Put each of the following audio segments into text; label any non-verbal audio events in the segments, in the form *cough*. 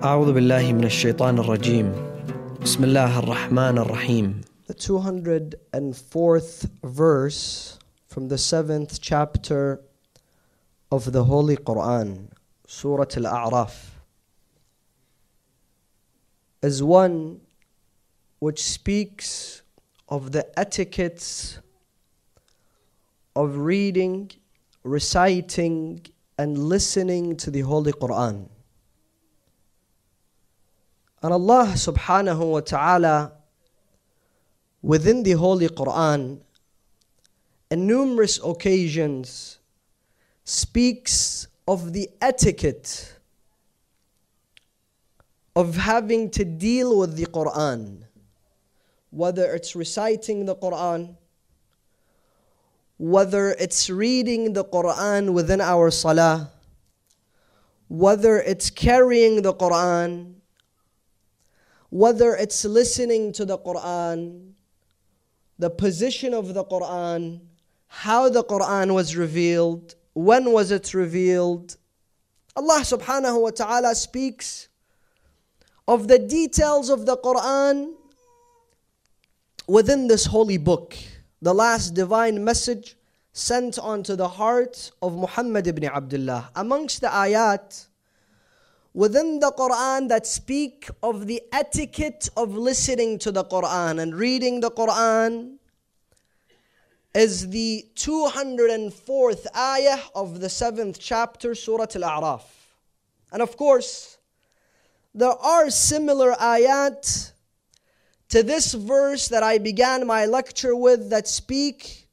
أعوذ بالله من الشيطان الرجيم بسم الله الرحمن الرحيم The 204th verse from the 7th chapter of the Holy Quran, Surah Al A'raf, is one which speaks of the etiquettes of reading, reciting, and listening to the Holy Quran. And Allah subhanahu wa ta'ala within the Holy Quran on numerous occasions speaks of the etiquette of having to deal with the Quran, whether it's reciting the Quran, whether it's reading the Quran within our salah, whether it's carrying the Quran, whether it's listening to the Quran, the position of the Quran, how the Quran was revealed, when was it revealed. Allah subhanahu wa ta'ala speaks of the details of the Quran within this holy book, the last divine message sent onto the heart of Muhammad ibn Abdullah. Amongst the ayat within the Quran that speak of the etiquette of listening to the Quran and reading the Quran is the 204th ayah of the 7th chapter, Surah Al A'raf. And of course, there are similar ayat to this verse that I began my lecture with that speak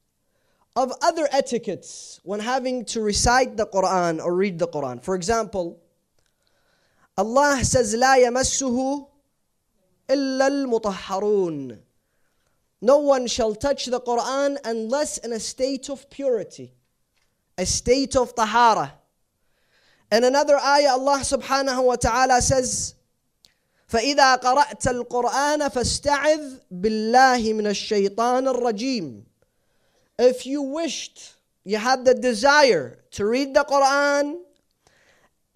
of other etiquettes when having to recite the Quran or read the Quran. For example, Allah says, لا يمسه إلا المطهرون. No one shall touch the Quran unless in a state of purity, a state of tahara. In another ayah, Allah subhanahu wa ta'ala says, فإذا قرأت القرآن فاستعذ بالله من الشيطان الرجيم. If you wished, you had the desire to read the Quran,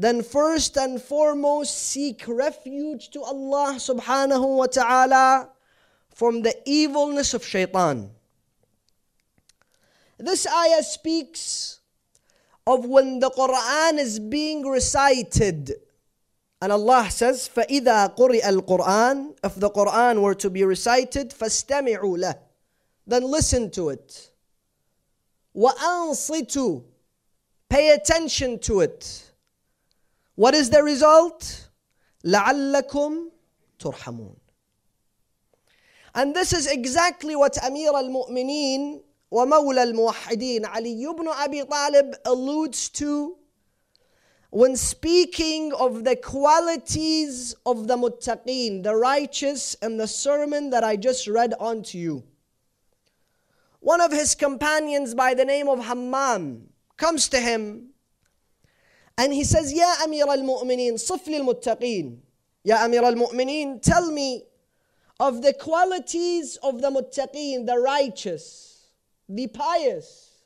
then first and foremost seek refuge to Allah subhanahu wa ta'ala from the evilness of shaitan. This ayah speaks of when the Quran is being recited. And Allah says, فَإِذَا قُرِئَ الْقُرْآنِ If the Quran were to be recited, فَاسْتَمِعُوا لَهُ Then listen to it. وَأَنصِتُوا Pay attention to it. What is the result? لَعَلَّكُمْ تُرْحَمُونَ And this is exactly what Amir al-Mu'mineen ومولى الموحدين Ali ibn Abi Talib alludes to when speaking of the qualities of the muttaqeen, the righteous, and the sermon that I just read on to you. One of his companions by the name of Hammam comes to him and he says, Ya Amir al Mu'mineen, Sifli al Muttaqeen. Ya Amir al Mu'mineen, tell me of the qualities of the Muttaqeen, the righteous, the pious.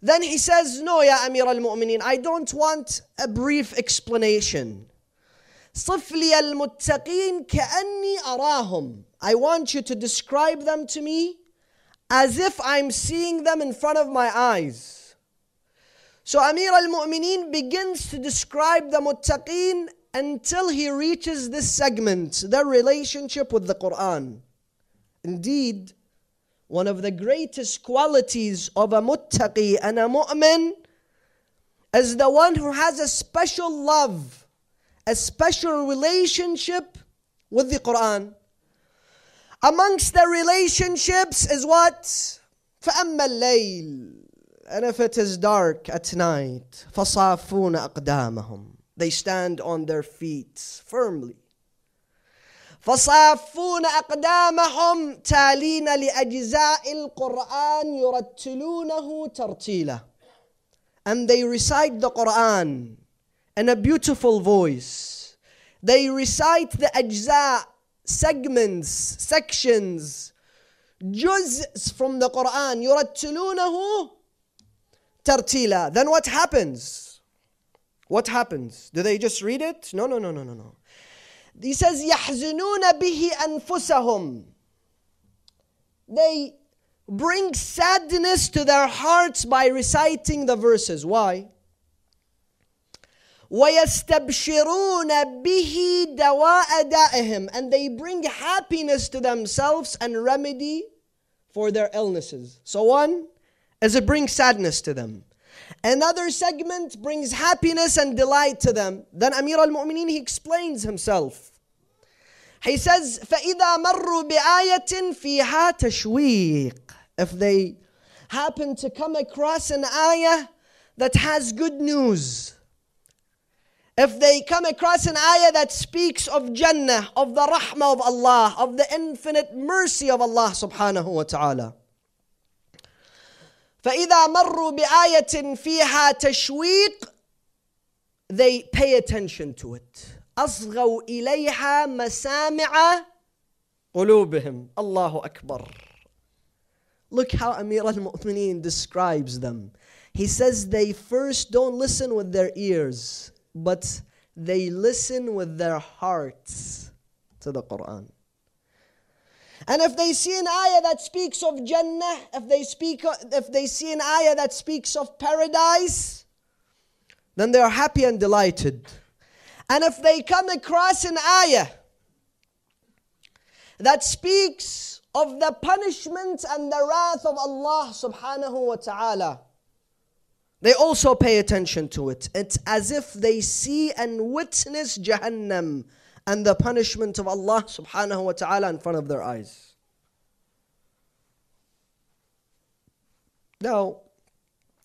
Then he says, No, Ya Amir al Mu'mineen, I don't want a brief explanation. Sifli al Muttaqeen ka'anni arahum. I want you to describe them to me as if I'm seeing them in front of my eyes. So Amir al Mu'mineen begins to describe the muttaqeen until he reaches this segment, their relationship with the Quran. Indeed, one of the greatest qualities of a muttaqi and a mu'min is the one who has a special love, a special relationship with the Quran. Amongst the relationships is what? فأما الليل and if it is dark at night فصافون أقدامهم they stand on their feet firmly فصافون أقدامهم تالين لأجزاء القرآن يرتلونه ترتيلا and they recite the Quran in a beautiful voice they recite the أجزاء segments sections juz's from the Quran يرتلونه ترتيلا then what happens what happens? Do they just read it? No, no, no, no, no, no. He says, يَحْزِنُونَ بِهِ أَنفُسَهُم. They bring sadness to their hearts by reciting the verses. Why? وَيَسْتَبْشِرُونَ بِهِ دَوَاءَ دَائِهِمْ And they bring happiness to themselves and remedy for their illnesses. So one is it brings sadness to them. Another segment brings happiness and delight to them. Then Amir al-Mu'mineen, he explains himself. He says, فَإِذَا مَرُّوا بِآيَةٍ فِيهَا تَشْوِيقٍ If they happen to come across an ayah that has good news, if they come across an ayah that speaks of Jannah, of the rahmah of Allah, of the infinite mercy of Allah subhanahu wa ta'ala. فإذا مروا بآية فيها تشويق they pay attention to it أصغوا إليها مسامع قلوبهم الله أكبر Look how Amir al-Mu'mineen describes them. He says they first don't listen with their ears, but they listen with their hearts to the Quran. And if they see an ayah that speaks of Jannah, if they speak if they see an ayah that speaks of paradise, then they are happy and delighted. And if they come across an ayah that speaks of the punishment and the wrath of Allah subhanahu wa ta'ala, they also pay attention to it. It's as if they see and witness Jahannam and the punishment of Allah subhanahu wa ta'ala in front of their eyes. Now,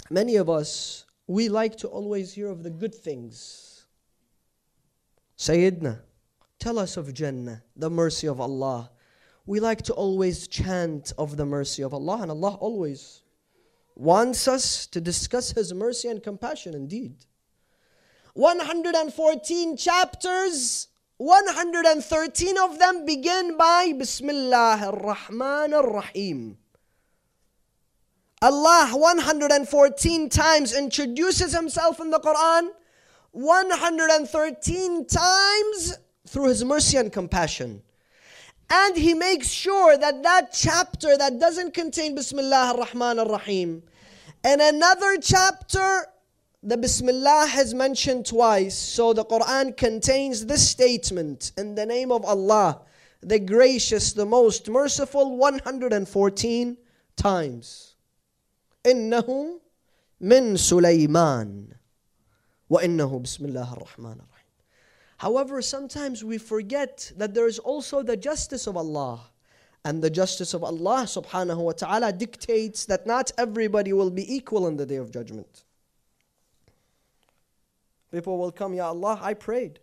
many of us, we like to always hear of the good things. Sayyidina, tell us of Jannah, the mercy of Allah. We like to always chant of the mercy of Allah, and Allah always wants us to discuss His mercy and compassion indeed. 114 chapters 113 of them begin by Bismillah ar-Rahman ar-Rahim. Allah 114 times introduces Himself in the Quran, 113 times through His mercy and compassion. And He makes sure that that chapter that doesn't contain Bismillah ar-Rahman ar-Rahim, and another chapter the Bismillah is mentioned twice, so the Quran contains this statement in the name of Allah, the gracious, the most merciful, 114 times. إنه من سليمان وإنه بسم الله الرحمن الرحيم. However, sometimes we forget that there is also the justice of Allah. And the justice of Allah subhanahu wa ta'ala dictates that not everybody will be equal on the day of judgment. People will come, Ya Allah, I prayed.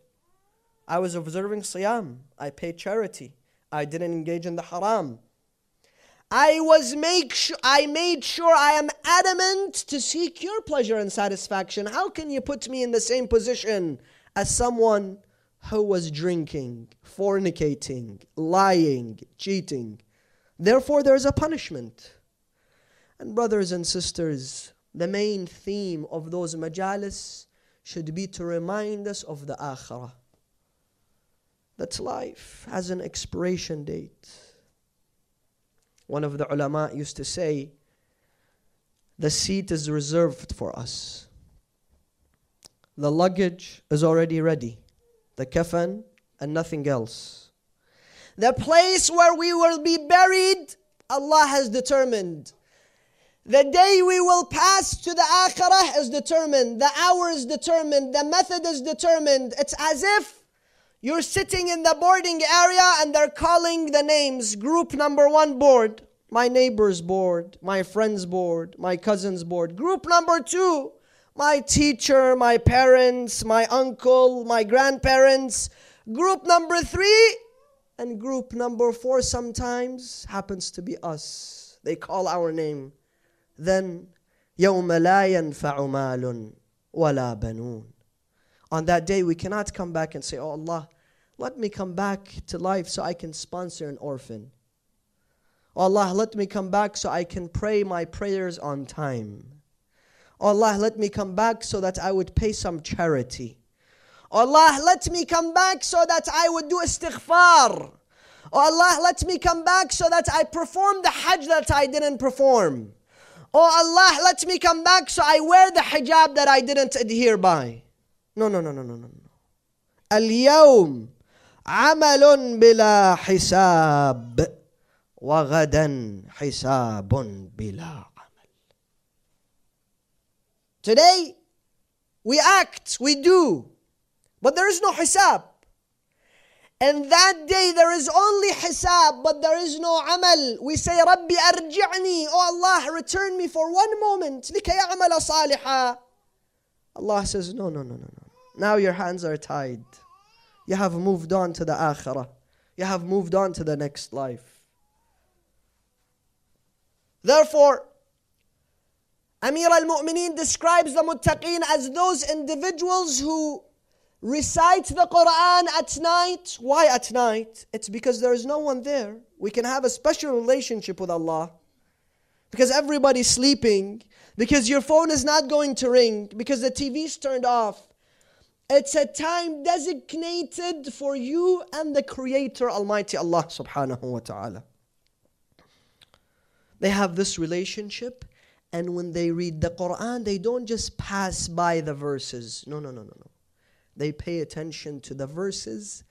I was observing Siyam. I paid charity. I didn't engage in the haram. I was make sure I made sure I am adamant to seek your pleasure and satisfaction. How can you put me in the same position as someone who was drinking, fornicating, lying, cheating? Therefore, there is a punishment. And brothers and sisters, the main theme of those majalis should be to remind us of the akhirah. That life has an expiration date. One of the ulama used to say, the seat is reserved for us. The luggage is already ready. The kafan and nothing else. The place where we will be buried, Allah has determined. The day we will pass to the akhirah is determined. The hour is determined. The method is determined. It's as if you're sitting in the boarding area and they're calling the names. Group number one board. My neighbor's board. My friend's board. My cousin's board. Group number two. My teacher, my parents, my uncle, my grandparents. Group number three. And group number four sometimes happens to be us. They call our name then يوم لا ينفع مال ولا بنون on that day we cannot come back and say oh Allah let me come back to life so I can sponsor an orphan oh Allah let me come back so I can pray my prayers on time Oh Allah, let me come back so that I would pay some charity. Oh Allah, let me come back so that I would do istighfar. Oh Allah, let me come back so that I perform the hajj that I didn't perform. Oh Allah, let me come back so I wear the hijab that I didn't adhere by. No, no, no, no, no, no. اليوم عمل بلا حساب وغدا حساب بلا عمل. Today we act, we do, but there is no hisab. And that day there is only hisab, but there is no amal. We say, Rabbi arji'ni, oh Allah, return me for one moment. Allah says, no, no, no, no, no. Now your hands are tied. You have moved on to the akhirah. You have moved on to the next life. Therefore, Amir al-Mu'mineen describes the muttaqeen as those individuals who recite the Quran at night. Why at night? It's because there is no one there. We can have a special relationship with Allah. Because everybody's sleeping. Because your phone is not going to ring. Because the TV's turned off. It's a time designated for you and the Creator Almighty Allah subhanahu wa ta'ala. They have this relationship, and when they read the Quran, they don't just pass by the verses. No, no, no, no, no. They pay attention to the verses,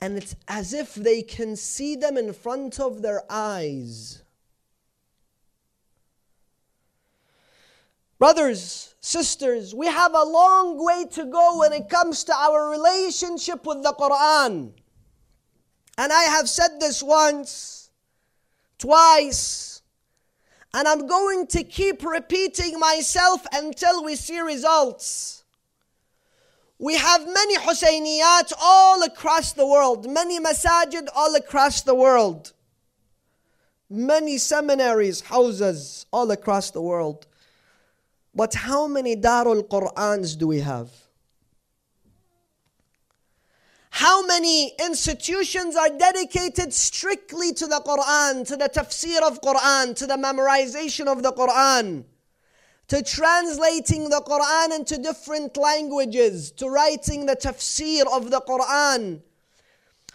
and it's as if they can see them in front of their eyes. Brothers, sisters, we have a long way to go when it comes to our relationship with the Quran. And I have said this once, twice, and I'm going to keep repeating myself until we see results. We have many Husayniyat all across the world, many masajid all across the world, many seminaries, houses all across the world. But how many Darul Qur'ans do we have? How many institutions are dedicated strictly to the Quran, to the tafsir of Quran, to the memorization of the Quran, to translating the Quran into different languages, to writing the tafsir of the Quran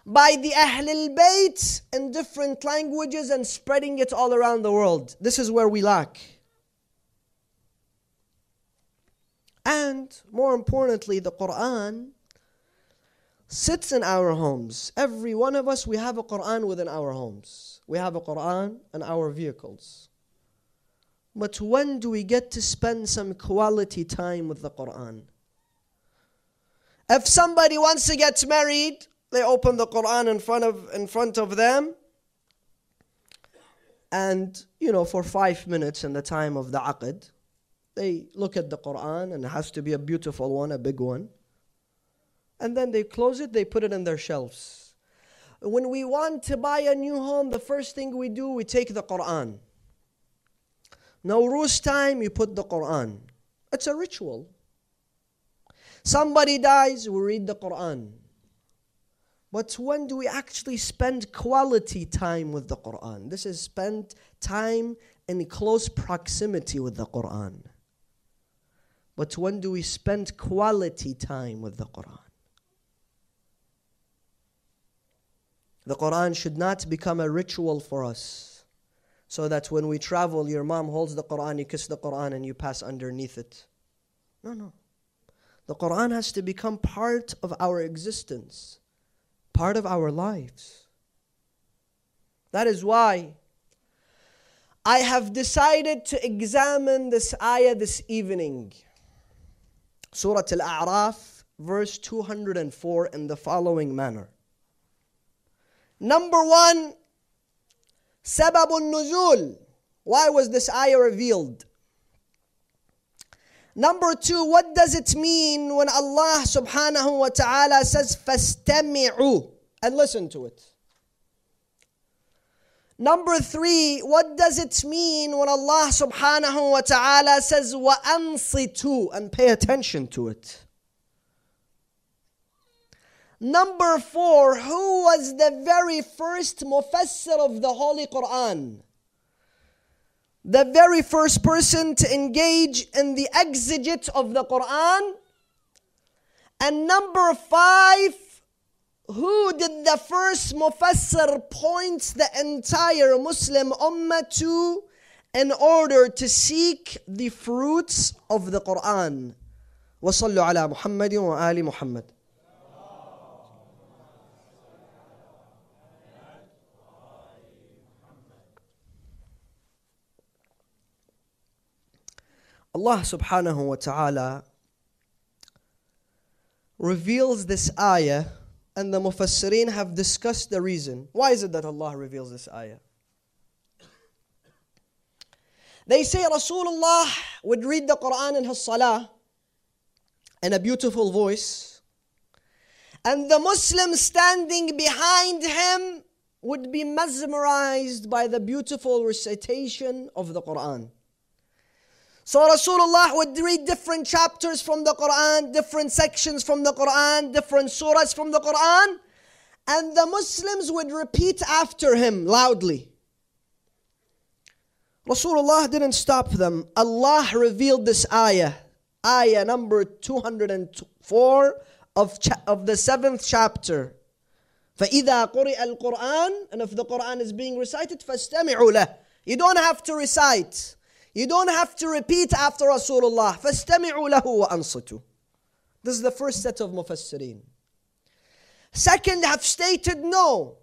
by the Ahlul Bayt in different languages and spreading it all around the world? This is where we lack. And more importantly, the Quran sits in our homes. Every one of us, we have a Quran within our homes. We have a Quran in our vehicles. But when do we get to spend some quality time with the Quran? If somebody wants to get married, they open the Quran in front of in front of them. And you know, for five minutes in the time of the aqd, they look at the Quran and it has to be a beautiful one, a big one. And then they close it, they put it in their shelves. When we want to buy a new home, the first thing we do, we take the Quran. Nowruz time, you put the Quran. It's a ritual. Somebody dies, we read the Quran. But when do we actually spend quality time with the Quran? This is spend time in close proximity with the Quran. But when do we spend quality time with the Quran? The Quran should not become a ritual for us. So that when we travel, your mom holds the Quran, you kiss the Quran, and you pass underneath it. No, no. The Quran has to become part of our existence, part of our lives. That is why I have decided to examine this ayah this evening. Surah Al A'raf, verse 204, in the following manner. Number one, Sababun Nuzul. Why was this ayah revealed? Number two, what does it mean when Allah subhanahu wa ta'ala says, فَاسْتَمِعُوا And listen to it. Number three, what does it mean when Allah subhanahu wa ta'ala says, وَأَنصِتُوا And pay attention to it. Number four, who was the very first mufassir of the Holy Quran? the very first person to engage in the exegete of the Quran. And number five, who did the first mufassir point the entire Muslim ummah to in order to seek the fruits of the Quran. وصلوا على محمد وآل محمد Allah subhanahu wa ta'ala reveals this ayah and the mufassirin have discussed the reason. Why is it that Allah reveals this ayah? They say Rasulullah would read the Quran in his salah in a beautiful voice, and the Muslim standing behind him would be mesmerized by the beautiful recitation of the Quran. So Rasulullah would read different chapters from the Quran, different sections from the Quran, different surahs from the Quran, and the Muslims would repeat after him loudly. Rasulullah didn't stop them. Allah revealed this ayah, ayah number 204 of, cha- of the seventh chapter. فإذا قرئ القرآن and if the Quran is being recited فاستمعوا له You don't have to recite. You don't have to repeat after Rasulullah. فاستمعوا له وأنصتوا This is the first set of mufassirin. Second have stated no.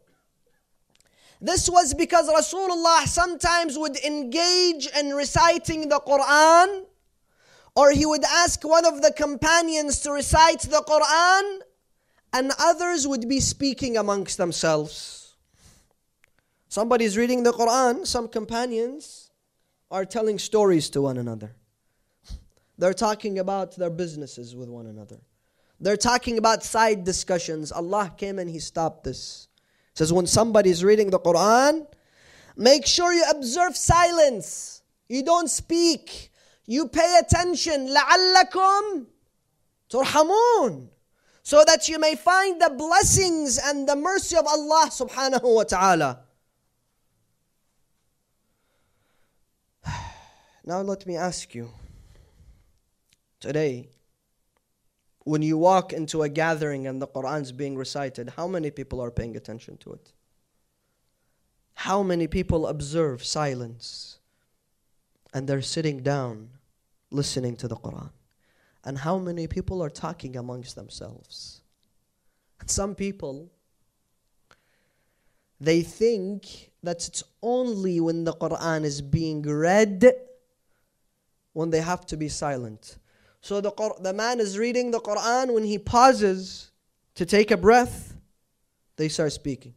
This was because Rasulullah sometimes would engage in reciting the Quran, or he would ask one of the companions to recite the Quran, and others would be speaking amongst themselves. Somebody is reading the Quran, some companions are telling stories to one another. They're talking about their businesses with one another. They're talking about side discussions. Allah came and He stopped this says when somebody is reading the Quran, make sure you observe silence. You don't speak. You pay attention. لَعَلَّكُمْ تُرْحَمُونَ So that you may find the blessings and the mercy of Allah subhanahu wa ta'ala. Now let me ask you. Today, when you walk into a gathering and the Quran is being recited, how many people are paying attention to it? How many people observe silence and they're sitting down listening to the Quran? And how many people are talking amongst themselves? And some people, they think that it's only when the Quran is being read when they have to be silent. So the, the man is reading the Quran. When he pauses to take a breath, they start speaking.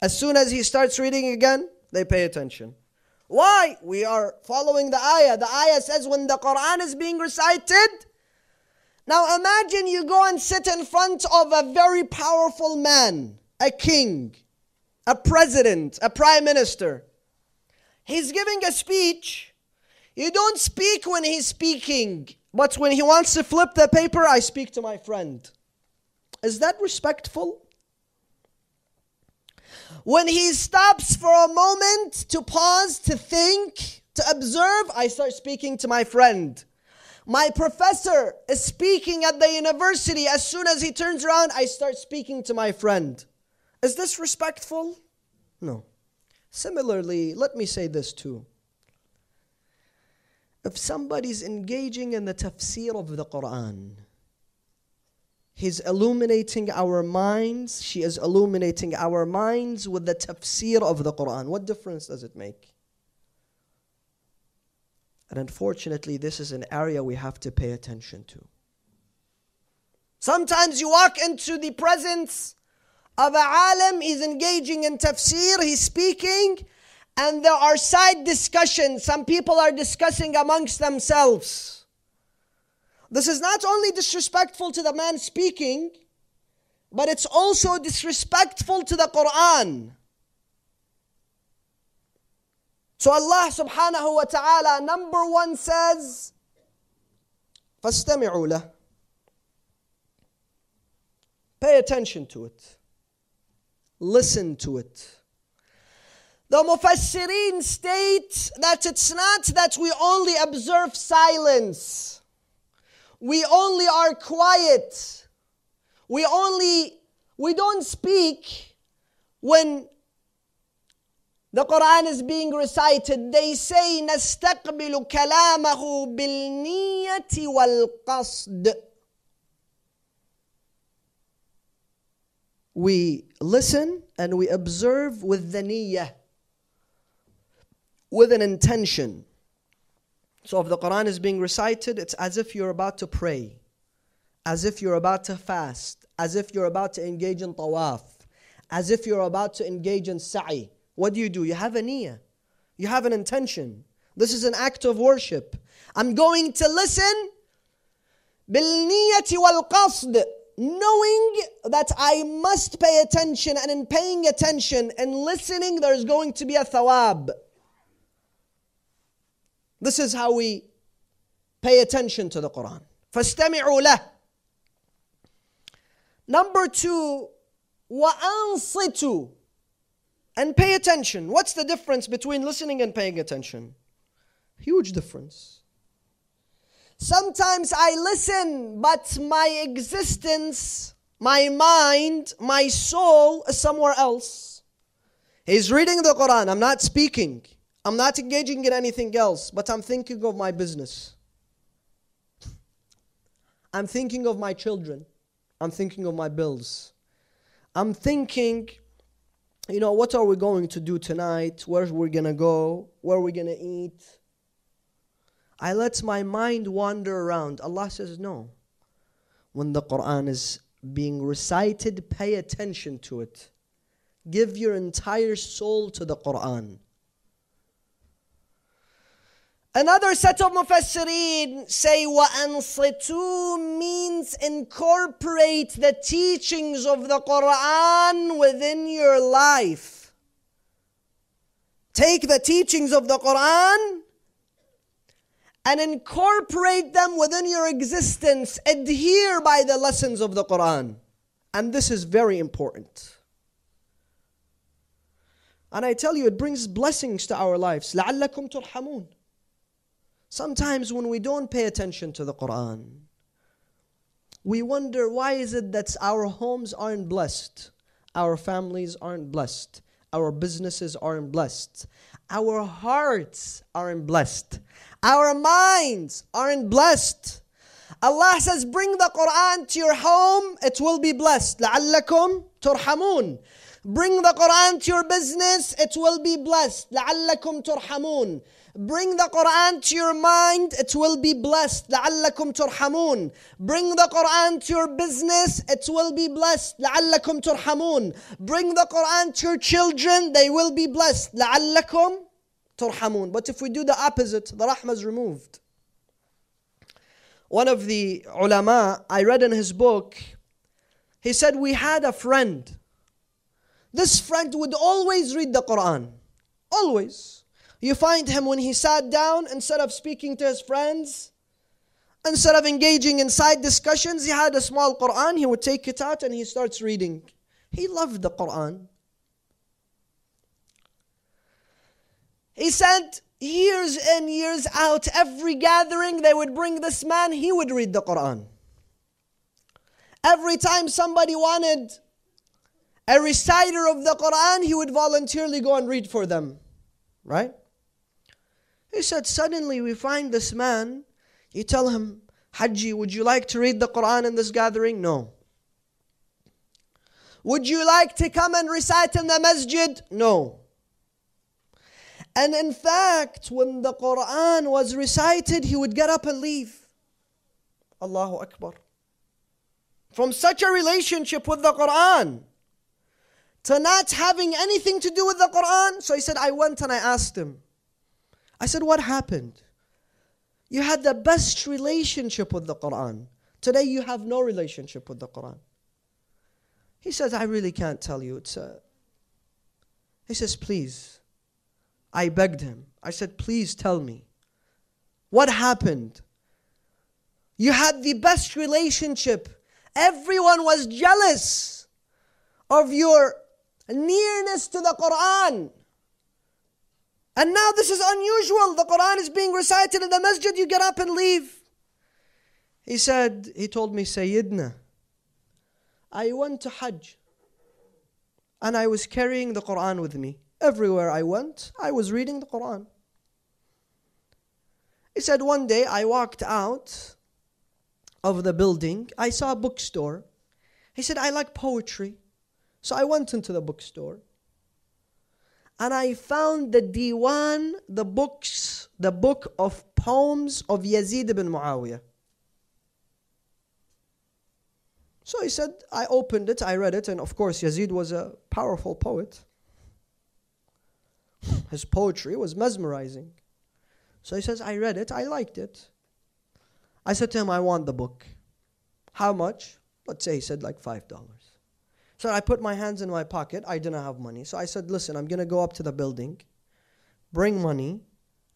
As soon as he starts reading again, they pay attention. Why? We are following the ayah. The ayah says when the Quran is being recited, now imagine you go and sit in front of a very powerful man, a king, a president, a prime minister. He's giving a speech. You don't speak when he's speaking. But when he wants to flip the paper, I speak to my friend. Is that respectful? When he stops for a moment to pause, to think, to observe, I start speaking to my friend. My professor is speaking at the university. As soon as he turns around, I start speaking to my friend. Is this respectful? No. Similarly, let me say this too if somebody's engaging in the tafsir of the Quran, he's illuminating our minds, she is illuminating our minds with the tafsir of the Quran. What difference does it make? And unfortunately, this is an area we have to pay attention to. Sometimes you walk into the presence of a alim, he's engaging in tafsir, he's speaking, and there are side discussions. Some people are discussing amongst themselves. This is not only disrespectful to the man speaking, but it's also disrespectful to the Quran. So Allah subhanahu wa ta'ala, number one says, فَاسْتَمِعُوا لَهُ Pay attention to it. Listen to it. The Mufassirin state that it's not that we only observe silence, we only are quiet, we only, we don't speak when the Quran is being recited. They say نستقبل كلامه بالنية والقصد. We listen and we observe with the niyyah with an intention. So if the Quran is being recited, it's as if you're about to pray, as if you're about to fast, as if you're about to engage in tawaf, as if you're about to engage in sa'i. What do you do? You have a niyyah. You have an intention. This is an act of worship. I'm going to listen بالنية والقصد knowing that I must pay attention and in paying attention and listening there's going to be a thawab. This is how we pay attention to the Quran. فاستمعوا له. Number two, وأنصتوا. And pay attention. What's the difference between listening and paying attention? Huge difference. Sometimes I listen, but my existence, my mind, my soul is somewhere else. He's reading the Quran. I'm not speaking. I'm not engaging in anything else, but I'm thinking of my business. I'm thinking of my children. I'm thinking of my bills. I'm thinking, you know, what are we going to do tonight? Where we're going to go? Where we're going to eat? I let my mind wander around. Allah says, no. When the Quran is being recited, pay attention to it. Give your entire soul to the Quran. Another set of Mufassirin say وَأَنصِتُوا means incorporate the teachings of the Quran within your life. Take the teachings of the Quran and incorporate them within your existence. Adhere by the lessons of the Quran. And this is very important. And I tell you, it brings blessings to our lives. لَعَلَّكُمْ تُرْحَمُونَ Sometimes when we don't pay attention to the Quran, we wonder why is it that our homes aren't blessed, our families aren't blessed, our businesses aren't blessed, our hearts aren't blessed, our minds aren't blessed. Allah says, bring the Quran to your home, it will be blessed. لَعَلَّكُمْ تُرْحَمُونَ Bring the Quran to your business, it will be blessed. لَعَلَّكُمْ تُرْحَمُونَ Bring the Quran to your mind, it will be blessed. لَعَلَّكُمْ تُرْحَمُونَ Bring the Quran to your business, it will be blessed. لَعَلَّكُمْ تُرْحَمُونَ Bring the Quran to your children, they will be blessed. لَعَلَّكُمْ تُرْحَمُونَ But if we do the opposite, the rahmah is removed. One of the ulama, I read in his book, he said, We had a friend. This friend would always read the Quran. Always. You find him when he sat down, instead of speaking to his friends, instead of engaging in side discussions, he had a small Quran, he would take it out and he starts reading. He loved the Quran. He said, years in, years out, every gathering they would bring this man, he would read the Quran. Every time somebody wanted a reciter of the Quran, he would voluntarily go and read for them. Right? He said, Suddenly we find this man. You tell him, Haji, would you like to read the Quran in this gathering? No. Would you like to come and recite in the masjid? No. And in fact, when the Quran was recited, he would get up and leave. Allahu Akbar. From such a relationship with the Quran to not having anything to do with the Quran. So he said, I went and I asked him. I said, What happened? You had the best relationship with the Quran. Today you have no relationship with the Quran. He says, I really can't tell you. It's a. He says, Please. I begged him. I said, Please tell me. What happened? You had the best relationship. Everyone was jealous of your nearness to the Quran. And now this is unusual. The Quran is being recited in the masjid, you get up and leave. He said, he told me, Sayyidina, I went to Hajj and I was carrying the Quran with me. Everywhere I went, I was reading the Quran. He said, One day I walked out of the building, I saw a bookstore. He said, I like poetry. So I went into the bookstore and I found the Diwan, the books, the book of poems of Yazid ibn Muawiyah. So he said, I opened it, I read it, and of course, Yazid was a powerful poet. *laughs* His poetry was mesmerizing. So he says, I read it, I liked it. I said to him, I want the book. How much? Let's say he said like $5. So I put my hands in my pocket. I didn't have money. So I said, listen, I'm going to go up to the building, bring money,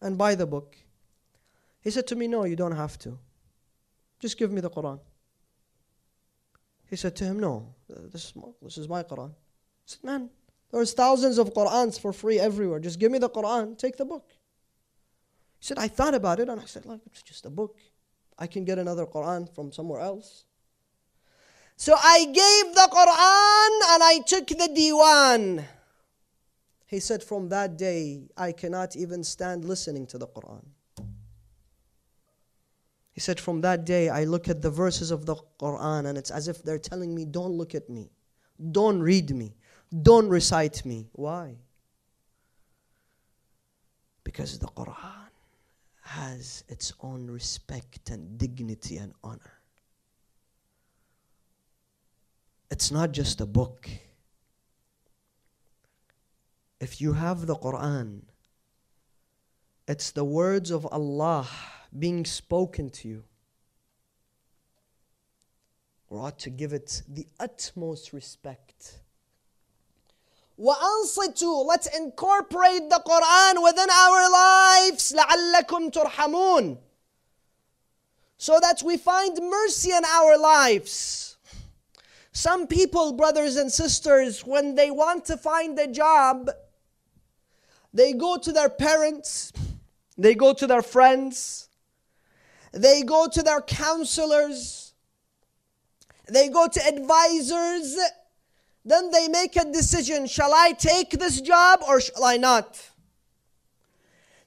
and buy the book. He said to me, no, you don't have to. Just give me the Quran. He said to him, No, this is my, this is my Quran. He said, Man, there's thousands of Qurans for free everywhere. Just give me the Quran, take the book. He said, I thought about it and I said, Look, it's just a book. I can get another Quran from somewhere else. So I gave the Quran and I took the Diwan. He said, From that day, I cannot even stand listening to the Quran. He said, From that day, I look at the verses of the Quran and it's as if they're telling me, Don't look at me. Don't read me. Don't recite me. Why? Because the Quran has its own respect and dignity and honor. It's not just a book. If you have the Quran, it's the words of Allah being spoken to you. We ought to give it the utmost respect. وأنصتوا Let's incorporate the Quran within our lives لعلكم ترحمون so that we find mercy in our lives. some people, brothers and sisters, when they want to find a job, they go to their parents, they go to their friends, they go to their counselors, they go to advisors, then they make a decision shall I take this job or shall I not?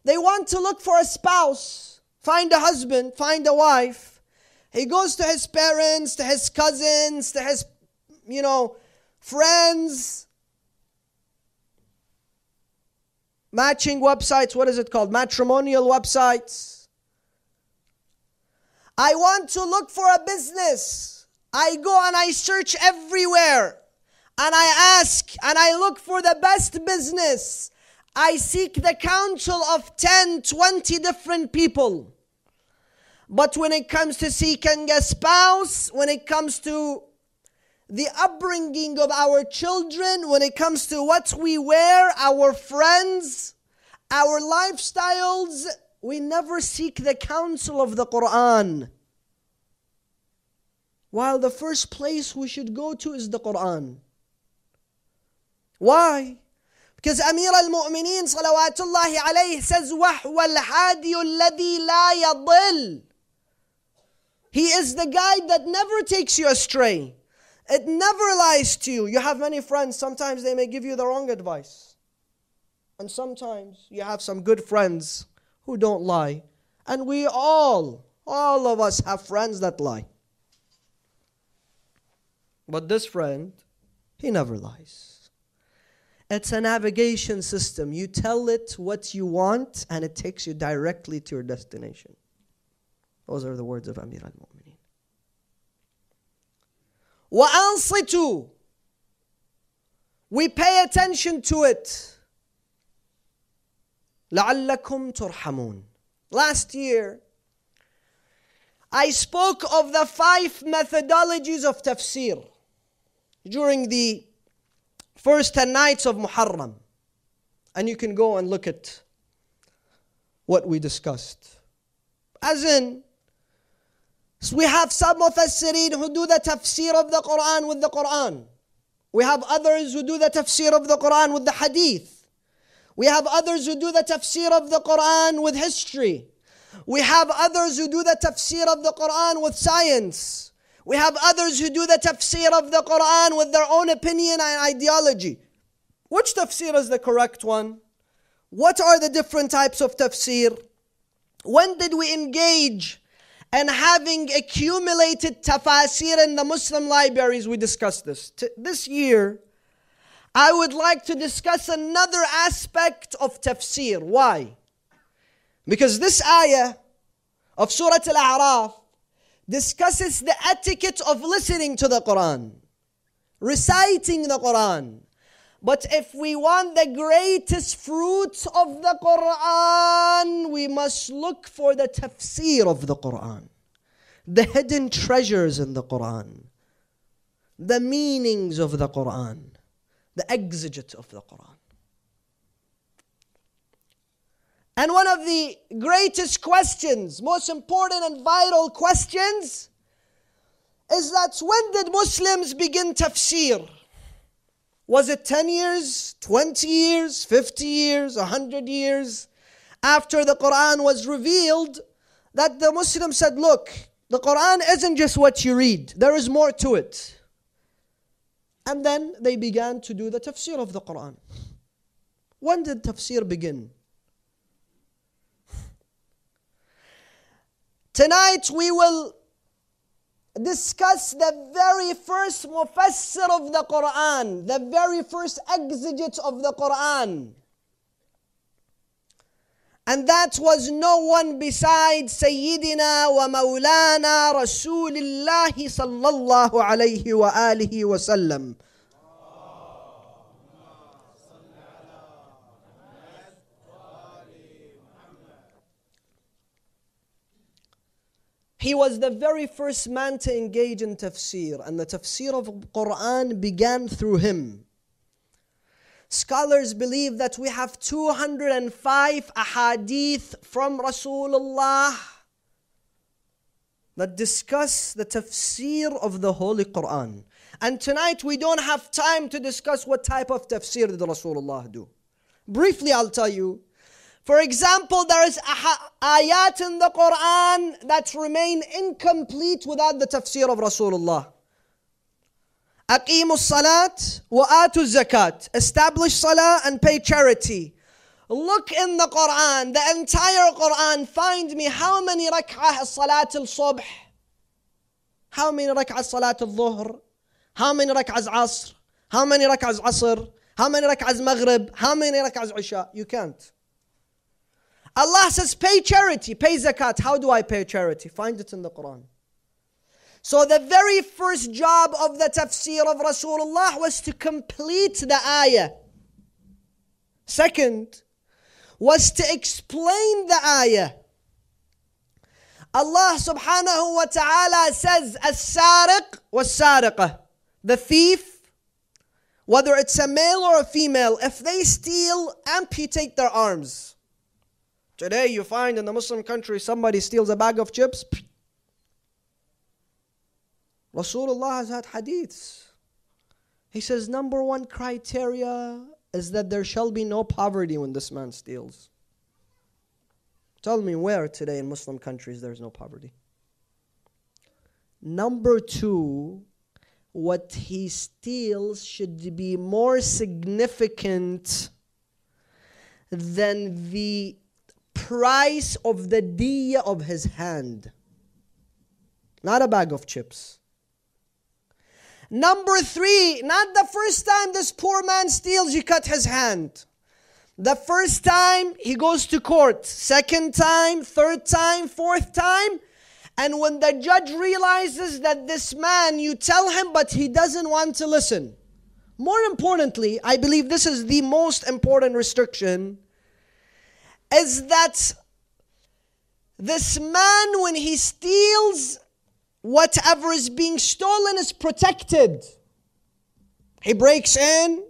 They want to look for a spouse, find a husband, find a wife. He goes to his parents, to his cousins, to his, you know, friends. Matching websites, what is it called? Matrimonial websites. I want to look for a business. I go and I search everywhere. And I ask and I look for the best business. I seek the counsel of 10, 20 different people. But when it comes to seeking a spouse, when it comes to the upbringing of our children, when it comes to what we wear, our friends, our lifestyles, we never seek the counsel of the Quran. While the first place we should go to is the Quran. Why? Because Amir al-Mu'mineen salawatullahi alayhi says, وَهْوَ الْحَادِيُ الَّذِي لَا يَضِلُّ He is the guide that never takes you astray. It never lies to you. You have many friends, sometimes they may give you the wrong advice. And sometimes you have some good friends who don't lie. And we all, all of us have friends that lie. But this friend, he never lies. It's a navigation system. You tell it what you want, and it takes you directly to your destination. Those are the words of Amir al. وَأَنصِتُوا We pay attention to it. لَعَلَّكُمْ تُرْحَمُونَ Last year, I spoke of the five methodologies of tafsir during the first 10 nights of Muharram. And you can go and look at what we discussed. As in, so we have some of us who do the tafsir of the Quran with the Quran. We have others who do the tafsir of the Quran with the hadith. We have others who do the tafsir of the Quran with history. We have others who do the tafsir of the Quran with science. We have others who do the tafsir of the Quran with their own opinion and ideology. Which tafsir is the correct one? What are the different types of tafsir? When did we engage in having accumulated tafsir in the Muslim libraries? We discussed this. This year, I would like to discuss another aspect of tafsir. Why? Because this ayah of Surah Al A'raf discusses the etiquette of listening to the Quran, reciting the Quran. But if we want the greatest fruits of the Quran, we must look for the tafsir of the Quran, the hidden treasures in the Quran, the meanings of the Quran, the exegete of the Quran. And one of the greatest questions, most important and vital questions, is that when did Muslims begin tafsir? Was it 10 years, 20 years, 50 years, 100 years after the Quran was revealed that the Muslims said, Look, the Quran isn't just what you read, there is more to it. And then they began to do the tafsir of the Quran. When did tafsir begin? Tonight we will discuss the very first mufassir of the Quran, the very first exegete of the Quran. And that was no one besides Sayyidina wa Mawlana Rasulullah sallallahu alayhi wa alihi wa sallam. He was the very first man to engage in tafsir, and the tafsir of Quran began through him. Scholars believe that we have 205 ahadith from Rasulullah that discuss the tafsir of the Holy Quran. And tonight we don't have time to discuss what type of tafsir did Rasulullah do. Briefly, I'll tell you for example, there is ayat in the Quran that remain incomplete without the tafsir of Rasulullah. أقيموا الصلاة وآتوا الزكاة. Establish salah and pay charity. Look in the Quran, the entire Quran. Find me how many rak'ah salat al-subh, how many rak'ah salat al-dhuhr, how many rak'ah asr, how many rak'ah asr, how many rak'ah maghrib, how many rak'ah isha. You can't. Allah says, pay charity, pay zakat. How do I pay charity? Find it in the Quran. So the very first job of the tafsir of Rasulullah was to complete the ayah. Second, was to explain the ayah. Allah subhanahu wa ta'ala says, As-sariq was-sariqah. The thief, whether it's a male or a female, if they steal, amputate their arms. Today you find in the Muslim country somebody steals a bag of chips. Rasulullah has had hadiths. He says number one criteria is that there shall be no poverty when this man steals. Tell me where today in Muslim countries there's no poverty. Number two, what he steals should be more significant than the price of the diya of his hand. Not a bag of chips. Number three, not the first time this poor man steals, you cut his hand. The first time he goes to court, second time, third time, fourth time. And when the judge realizes that this man, you tell him, but he doesn't want to listen. More importantly, I believe this is the most important restriction is that this man, when he steals, whatever is being stolen is protected. He breaks in,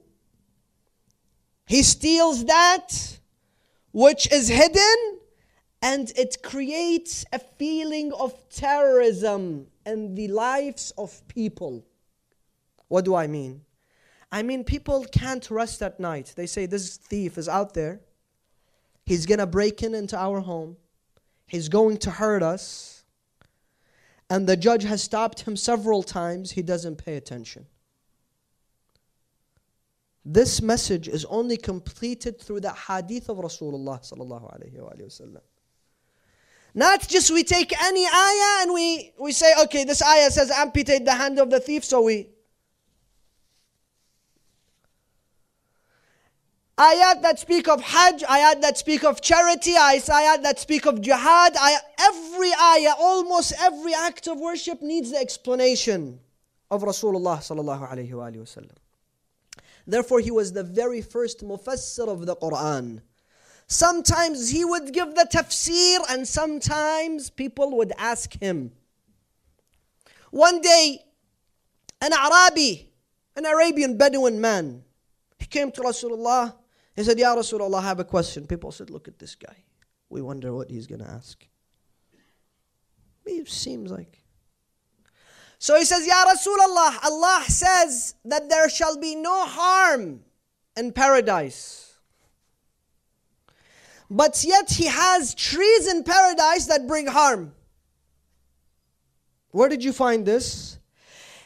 he steals that which is hidden, and it creates a feeling of terrorism in the lives of people. What do I mean? I mean, people can't rest at night. They say this thief is out there. He's going to break in into our home. He's going to hurt us. And the judge has stopped him several times. He doesn't pay attention. This message is only completed through the hadith of Rasulullah sallallahu alayhi wa Not just we take any ayah and we, we say, okay, this ayah says amputate the hand of the thief, so we ayat that speak of Hajj, ayat that speak of charity, ayat that speak of jihad, ayat, every ayah, almost every act of worship needs the explanation of Rasulullah sallallahu alayhi wa sallam. Therefore, he was the very first mufassir of the Quran. Sometimes he would give the tafsir, and sometimes people would ask him. One day, an Arabi, an Arabian Bedouin man, he came to Rasulullah he said, Ya Rasulullah, I have a question. People said, Look at this guy. We wonder what he's going to ask. It seems like. So he says, Ya Rasulullah, Allah says that there shall be no harm in paradise. But yet he has trees in paradise that bring harm. Where did you find this?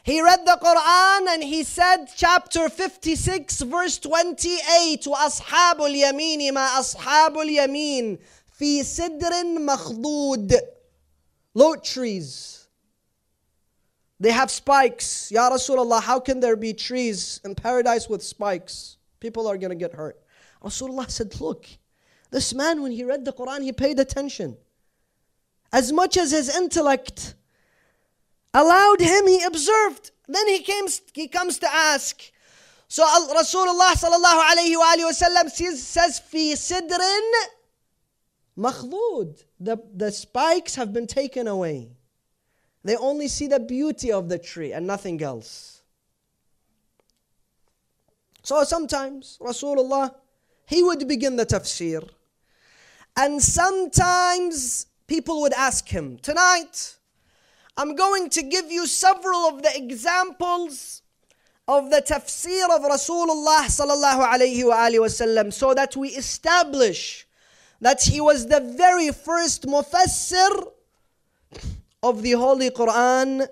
He read the Quran and he said, chapter 56, verse 28, وَأَصْحَابُ الْيَمِينِ مَا أَصْحَابُ الْيَمِينِ فِي سِدْرٍ مَخْضُودٍ Lote trees. They have spikes. Ya Rasulullah, how can there be trees in paradise with spikes? People are going to get hurt. Rasulullah said, look, this man, when he read the Quran, he paid attention. As much as his intellect allowed him, he observed. Then he, came, he comes to ask. So Rasulullah sallallahu alayhi wa sallam says, "Fi sidrin makhdud. The, the spikes have been taken away. They only see the beauty of the tree and nothing else. So sometimes Rasulullah, he would begin the tafsir. And sometimes people would ask him, tonight, I'm going to give you several of the examples of the tafsir of Rasulullah sallallahu alayhi wa sallam so that we establish that he was the very first mufassir of the Holy Quran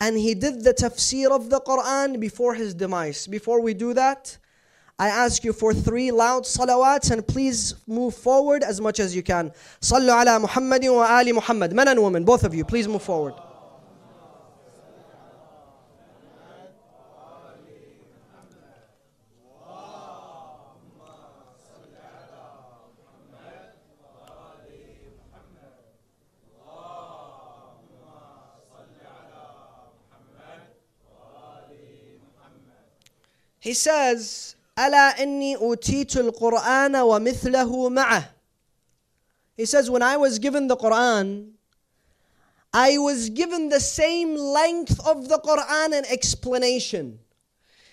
and he did the tafsir of the Quran before his demise. Before we do that, I ask you for three loud salawats and please move forward as much as you can. Sallu ala Muhammadin wa ali Muhammad. Men and women, both of you, please move forward. He says, ألا إني أوتيت القرآن ومثله معه. He says, when I was given the Quran, I was given the same length of the Quran and explanation.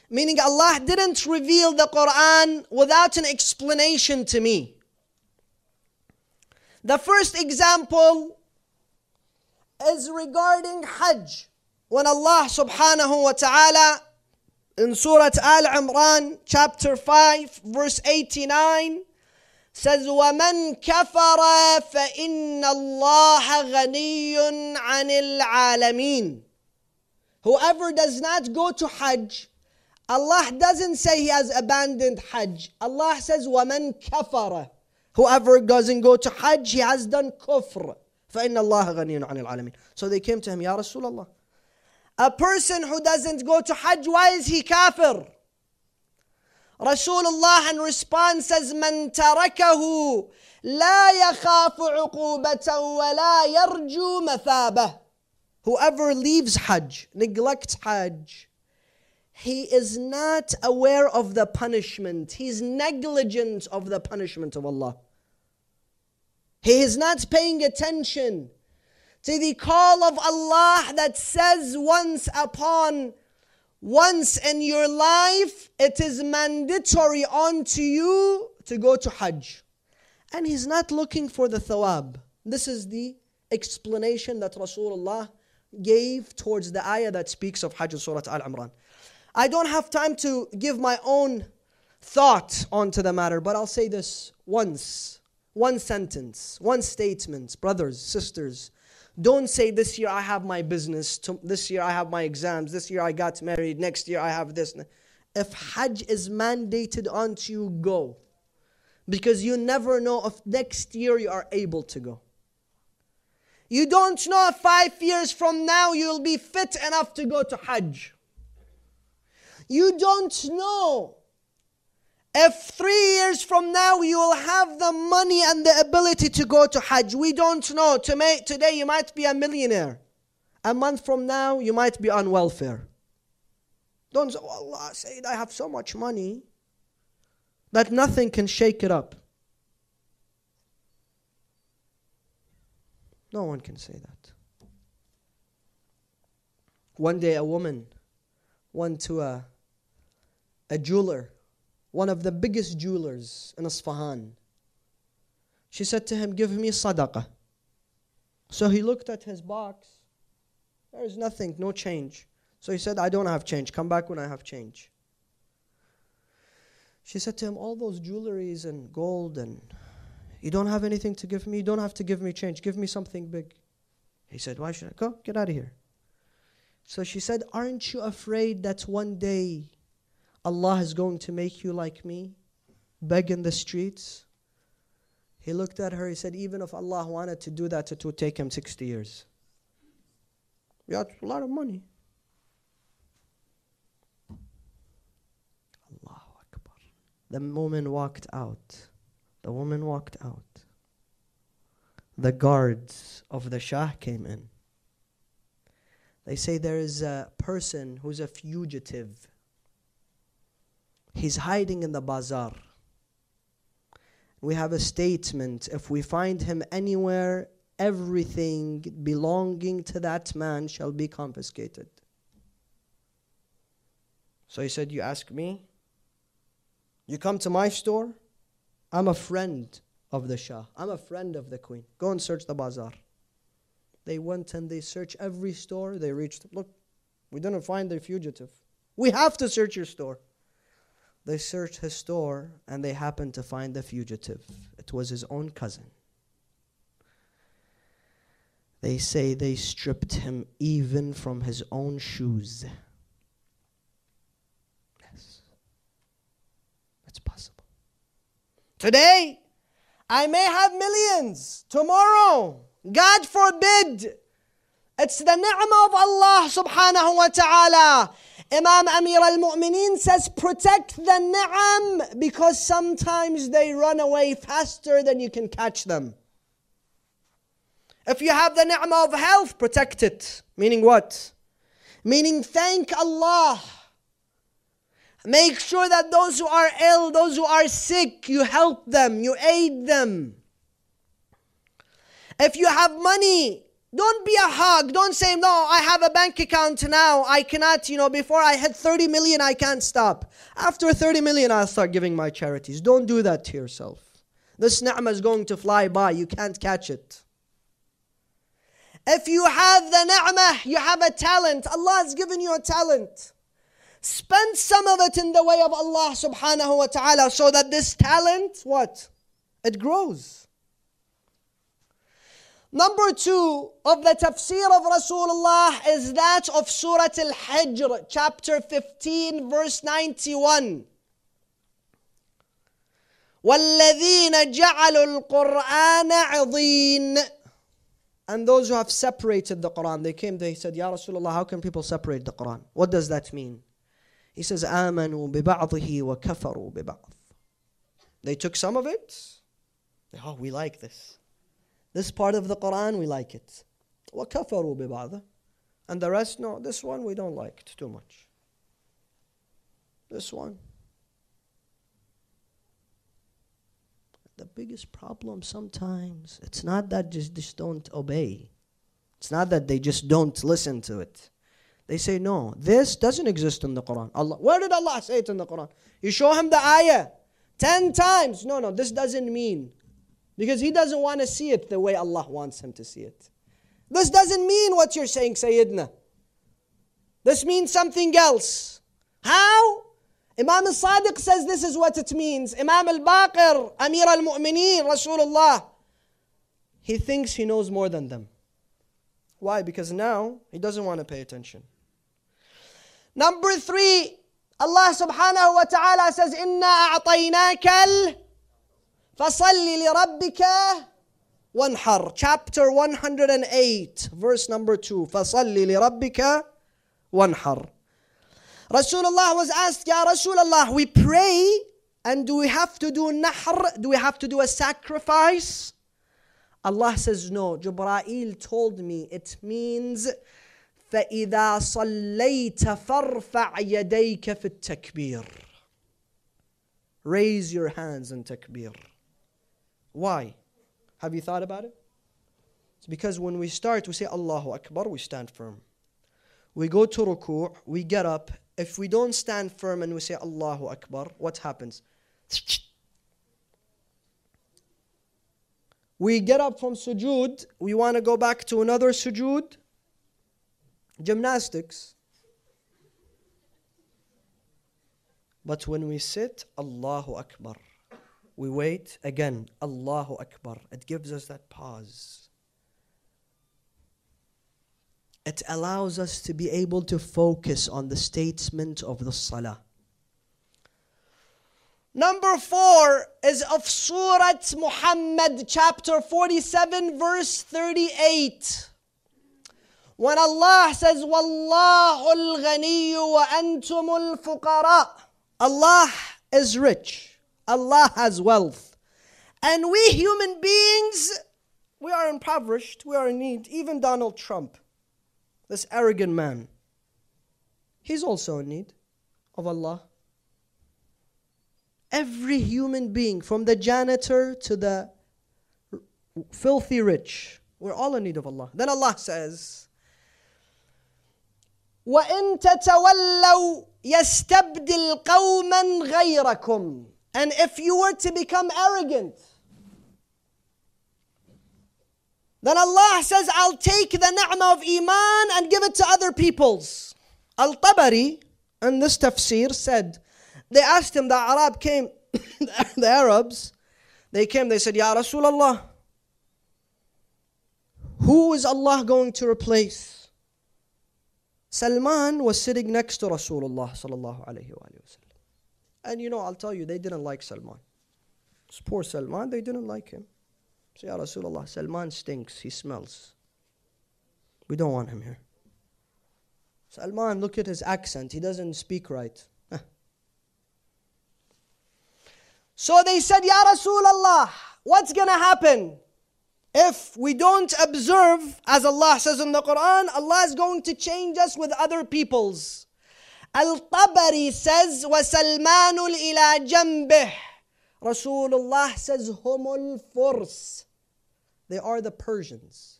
Meaning Allah didn't reveal the Quran without an explanation to me. The first example is regarding Hajj. When Allah subhanahu wa ta'ala in Surah Al Imran, chapter 5, verse 89, says, وَمَنْ كَفَرَ فَإِنَّ اللَّهَ غَنِيٌّ عَنِ الْعَالَمِينَ Whoever does not go to Hajj, Allah doesn't say he has abandoned Hajj. Allah says, وَمَنْ كَفَرَ Whoever doesn't go to Hajj, he has done kufr. فَإِنَّ اللَّهَ غَنِيٌّ عَنِ الْعَالَمِينَ So they came to him, Ya Rasulullah. A person who doesn't go to Hajj, why is he kafir? Rasulullah in response says, من تركه لا يخاف عقوبة ولا يرجو مثابة. Whoever leaves Hajj, neglects Hajj, he is not aware of the punishment. He's negligent of the punishment of Allah. He is not paying attention to the call of Allah that says once upon once in your life it is mandatory unto you to go to Hajj. And he's not looking for the thawab. This is the explanation that Rasulullah gave towards the ayah that speaks of Hajj Surah Al Imran. I don't have time to give my own thought onto the matter, but I'll say this once. One sentence, one statement, brothers, sisters. Don't say this year I have my business, this year I have my exams, this year I got married, next year I have this. If Hajj is mandated onto you, go. Because you never know if next year you are able to go. You don't know if five years from now you'll be fit enough to go to Hajj. You don't know if three years from now you will have the money and the ability to go to Hajj. We don't know. Today you might be a millionaire. A month from now you might be on welfare. Don't say, oh Allah, Sayyid, I have so much money that nothing can shake it up. No one can say that. One day a woman went to a, a jeweler, one of the biggest jewelers in Isfahan. She said to him, Give me sadaqah. So he looked at his box. There is nothing, no change. So he said, I don't have change. Come back when I have change. She said to him, All those jewelries and gold and you don't have anything to give me? You don't have to give me change. Give me something big. He said, Why should I? Go, get out of here. So she said, Aren't you afraid that one day Allah is going to make you like me? Beg in the streets? He looked at her, he said, Even if Allah wanted to do that, it would take him 60 years. You have a lot of money. Allahu Akbar. The woman walked out. The woman walked out. The guards of the Shah came in. They say there is a person who's a fugitive. He's hiding in the bazaar. We have a statement if we find him anywhere, everything belonging to that man shall be confiscated. So he said, You ask me? You come to my store? I'm a friend of the Shah. I'm a friend of the Queen. Go and search the bazaar. They went and they searched every store. They reached, look, we didn't find the fugitive. We have to search your store. They searched his store and they happened to find the fugitive. It was his own cousin. They say they stripped him even from his own shoes. Yes. It's possible. Today, I may have millions. Tomorrow, God forbid. It's the ni'mah of Allah subhanahu wa ta'ala. Imam Amir al Mu'mineen says, protect the ni'am because sometimes they run away faster than you can catch them. If you have the ni'mah of health, protect it. Meaning what? Meaning thank Allah Make sure that those who are ill, those who are sick, you help them, you aid them. If you have money, don't be a hog. Don't say, no, I have a bank account now. I cannot, you know, before I hit 30 million, I can't stop. After 30 million, I'll start giving my charities. Don't do that to yourself. This ni'mah is going to fly by. You can't catch it. If you have the ni'mah, you have a talent. Allah has given you a talent. Spend some of it in the way of Allah subhanahu wa ta'ala so that this talent, what? It grows. Number two of the tafsir of Rasulullah is that of Surah Al Hijr, chapter 15, verse 91. والذين جعلوا القرآن عضين and those who have separated the Quran, they came, they said, Ya Rasulullah, how can people separate the Quran? What does that mean? He says, آمنوا ببعضه وكفروا ببعض. They took some of it. Oh, we like this. This part of the Quran, we like it. وكفروا ببعض. And the rest, no, this one we don't like. It's too much. This one. The biggest problem sometimes, it's not that just, just don't obey. It's not that they just don't listen to it. They say, no, this doesn't exist in the Quran. Allah, where did Allah say it in the Quran? You show him the ayah 10 times. No, no, this doesn't mean. because he doesn't want to see it the way Allah wants him to see it. This doesn't mean what you're saying, Sayyidina. This means something else. How? Imam al-Sadiq says this is what it means. Imam al-Baqir, Amir al-Mu'mineen, Rasulullah. He thinks he knows more than them. Why? Because now he doesn't want to pay attention. Number three, Allah subhanahu wa ta'ala says, Inna a'tainaka فَصَلِّ لِرَبِّكَ وانحر chapter 108 verse number 2 فصل لربك وانحر Rasulullah was asked Ya Rasulullah we pray and do we have to do nahr do we have to do a sacrifice Allah says no Jibreel told me it means فإذا صليت فارفع يديك في التكبير raise your hands in takbir why Have you thought about it? It's because when we start, we say Allahu Akbar, we stand firm. We go to ruku', we get up. If we don't stand firm and we say Allahu Akbar, what happens? We get up from sujood, we want to go back to another sujood. Gymnastics. But when we sit, Allahu Akbar. We wait again, Allahu Akbar. It gives us that pause. It allows us to be able to focus on the statement of the Salah. Number four is of Surah Muhammad, chapter 47, verse 38. When Allah says, Wallahu al-ghaniyu wa antum al-fuqara. Allah is rich. Allah has wealth. And we human beings, we are impoverished, we are in need. Even Donald Trump, this arrogant man, he's also in need of Allah. Every human being, from the janitor to the filthy rich, we're all in need of Allah. Then Allah says, وَإِن تَتَوَلَّوْا يَسْتَبْدِلْ قَوْمًا غَيْرَكُمْ and if you were to become arrogant, then Allah says, I'll take the ni'mah of Iman and give it to other peoples. Al Tabari, in this tafsir, said, they asked him, the Arab came, *coughs* the Arabs, they came, they said, Ya Rasulullah, who is Allah going to replace? Salman was sitting next to Rasulullah sallallahu alayhi wa sallam. And you know, I'll tell you, they didn't like Salman. It's poor Salman, they didn't like him. Say, Ya Rasulullah, Salman stinks, he smells. We don't want him here. Salman, look at his accent, he doesn't speak right. So they said, Ya Rasulullah, what's gonna happen? If we don't observe, as Allah says in the Quran, Allah is going to change us with other peoples. Al-Tabari says, وَسَلْمَانُ إِلَى جَنْبِهِ Rasulullah says, Humul Furs. They are the Persians.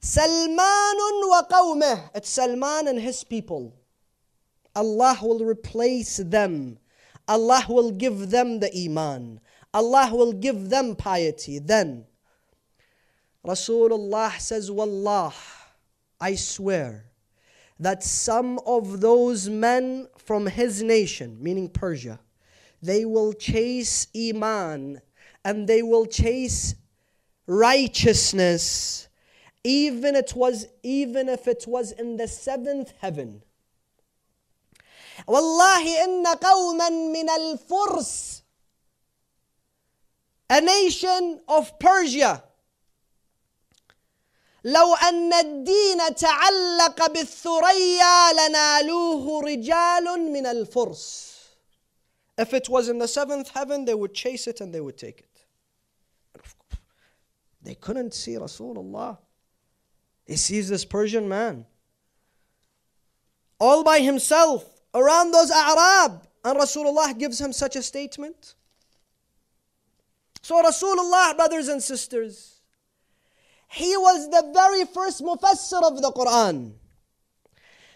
Wa qawmeh. It's Salman and his people. Allah will replace them. Allah will give them the iman. Allah will give them piety. Then Rasulullah says, Wallah, I swear that some of those men from his nation, meaning Persia, they will chase Iman and they will chase righteousness even it was even if it was in the seventh heaven والله إن قوما من الفرس a nation of Persia لو أن الدين تعلق بالثريا لنالوه رجال من الفرس If it was in the seventh heaven, they would chase it and they would take it. They couldn't see Rasulullah. He sees this Persian man all by himself around those Arab, and Rasulullah gives him such a statement. So, Rasulullah, brothers and sisters, he was the very first mufassir of the Quran.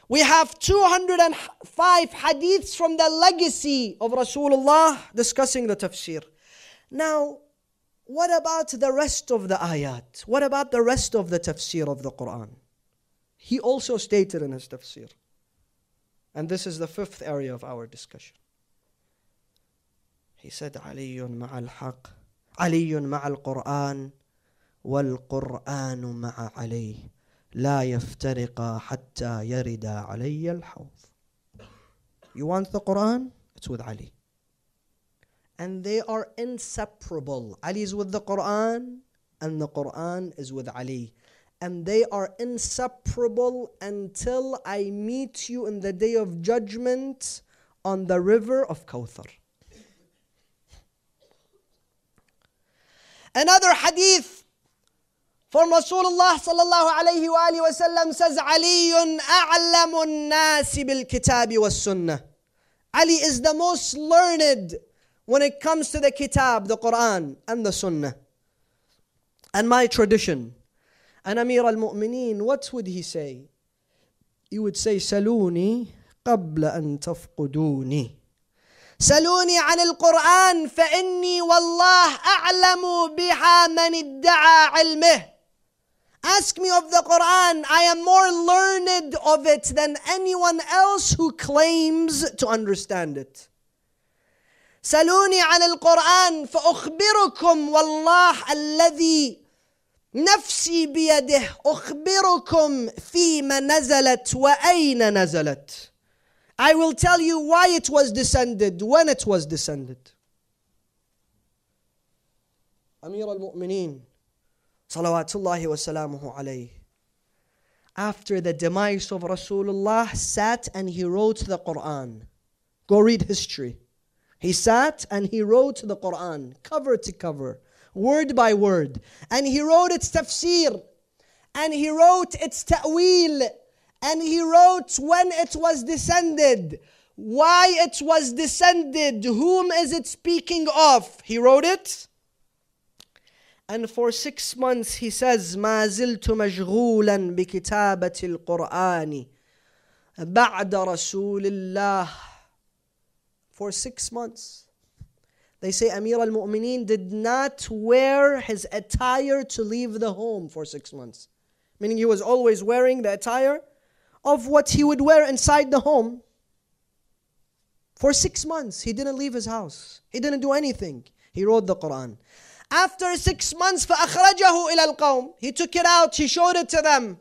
We have 205 hadiths from the legacy of Rasulullah discussing the tafsir. Now, what about the rest of the ayat? What about the rest of the tafsir of the Quran? He also stated in his tafsir. And this is the fifth area of our discussion. He said, علي مع الحق علي مع القرآن والقرآن مع علي لا يفترقا حتى يرد علي الحوض. You want the Quran? It's with Ali. And they are inseparable. Ali is with the Quran and the Quran is with Ali and they are inseparable until I meet you in the day of judgment on the river of Kawthar. Another hadith from Rasulullah sallallahu alayhi wa alihi wasallam says Ali a'lamu nasi bil kitabi was sunnah. Ali is the most learned when it comes to the kitab, the Quran and the sunnah. And my tradition. And Amir al-Mu'mineen, what would he say? He would say, سلوني قبل أن تفقدوني سلوني عن القرآن فإني والله أعلم بها من ادعى علمه Ask me of the Quran. I am more learned of it than anyone else who claims to understand it. سلوني عن القرآن فأخبركم والله الذي نفسي بيده أخبركم فيما نزلت وأين نزلت I will tell you why it was descended, when it was descended. أمير المؤمنين salawatullahi wasalamuhu alayhi. After the demise of Rasulullah, sat and he wrote the Quran. Go read history. He sat and he wrote the Quran, cover to cover, word by word. And he wrote its tafsir, and he wrote its ta'wil, and he wrote when it was descended, why it was descended, whom is it speaking of. He wrote it And for six months he says, ما زلت مشغولا بكتابة القرآن بعد رسول الله. For six months. They say Amir al Mu'mineen did not wear his attire to leave the home for six months. Meaning he was always wearing the attire of what he would wear inside the home. For six months, he didn't leave his house. He didn't do anything. He wrote the Quran. After six months, فأخرجه إلى القوم. He took it out, he showed it to them.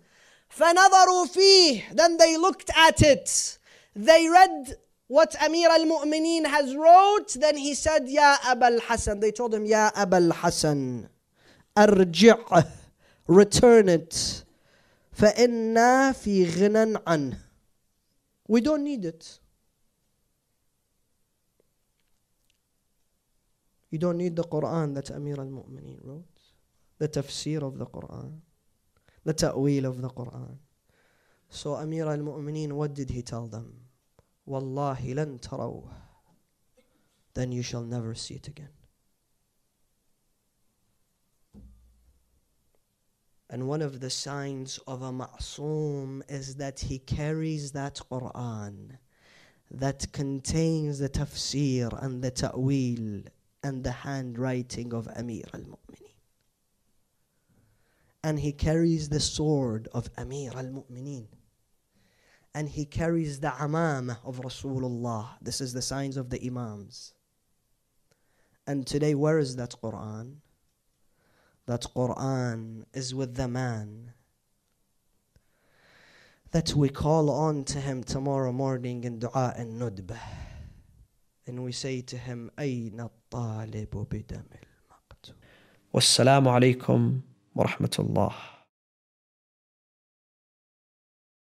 فنظروا فيه. Then they looked at it. They read what Amir al Mu'mineen has wrote, then he said, Ya Abul Hasan. They told him, Ya Abul Hasan, arji' return it. فإنا في غنى عنه. We don't need it. You don't need the Quran that Amir al Mu'mineen wrote, the tafsir of the Quran, the ta'wil of the Quran. So Amir al Mu'mineen, what did he tell them? Wallahi lan tarawh. Then you shall never see it again. And one of the signs of a ma'soom is that he carries that Quran that contains the tafsir and the ta'wil and the handwriting of Amir al Mu'mineen. And he carries the sword of Amir al Mu'mineen and he carries the amam of Rasulullah. This is the signs of the Imams. And today, where is that Quran? That Quran is with the man that we call on to him tomorrow morning in dua and nudbah. And we say to him, أين الطالب بدم المقتول. والسلام عليكم ورحمة الله.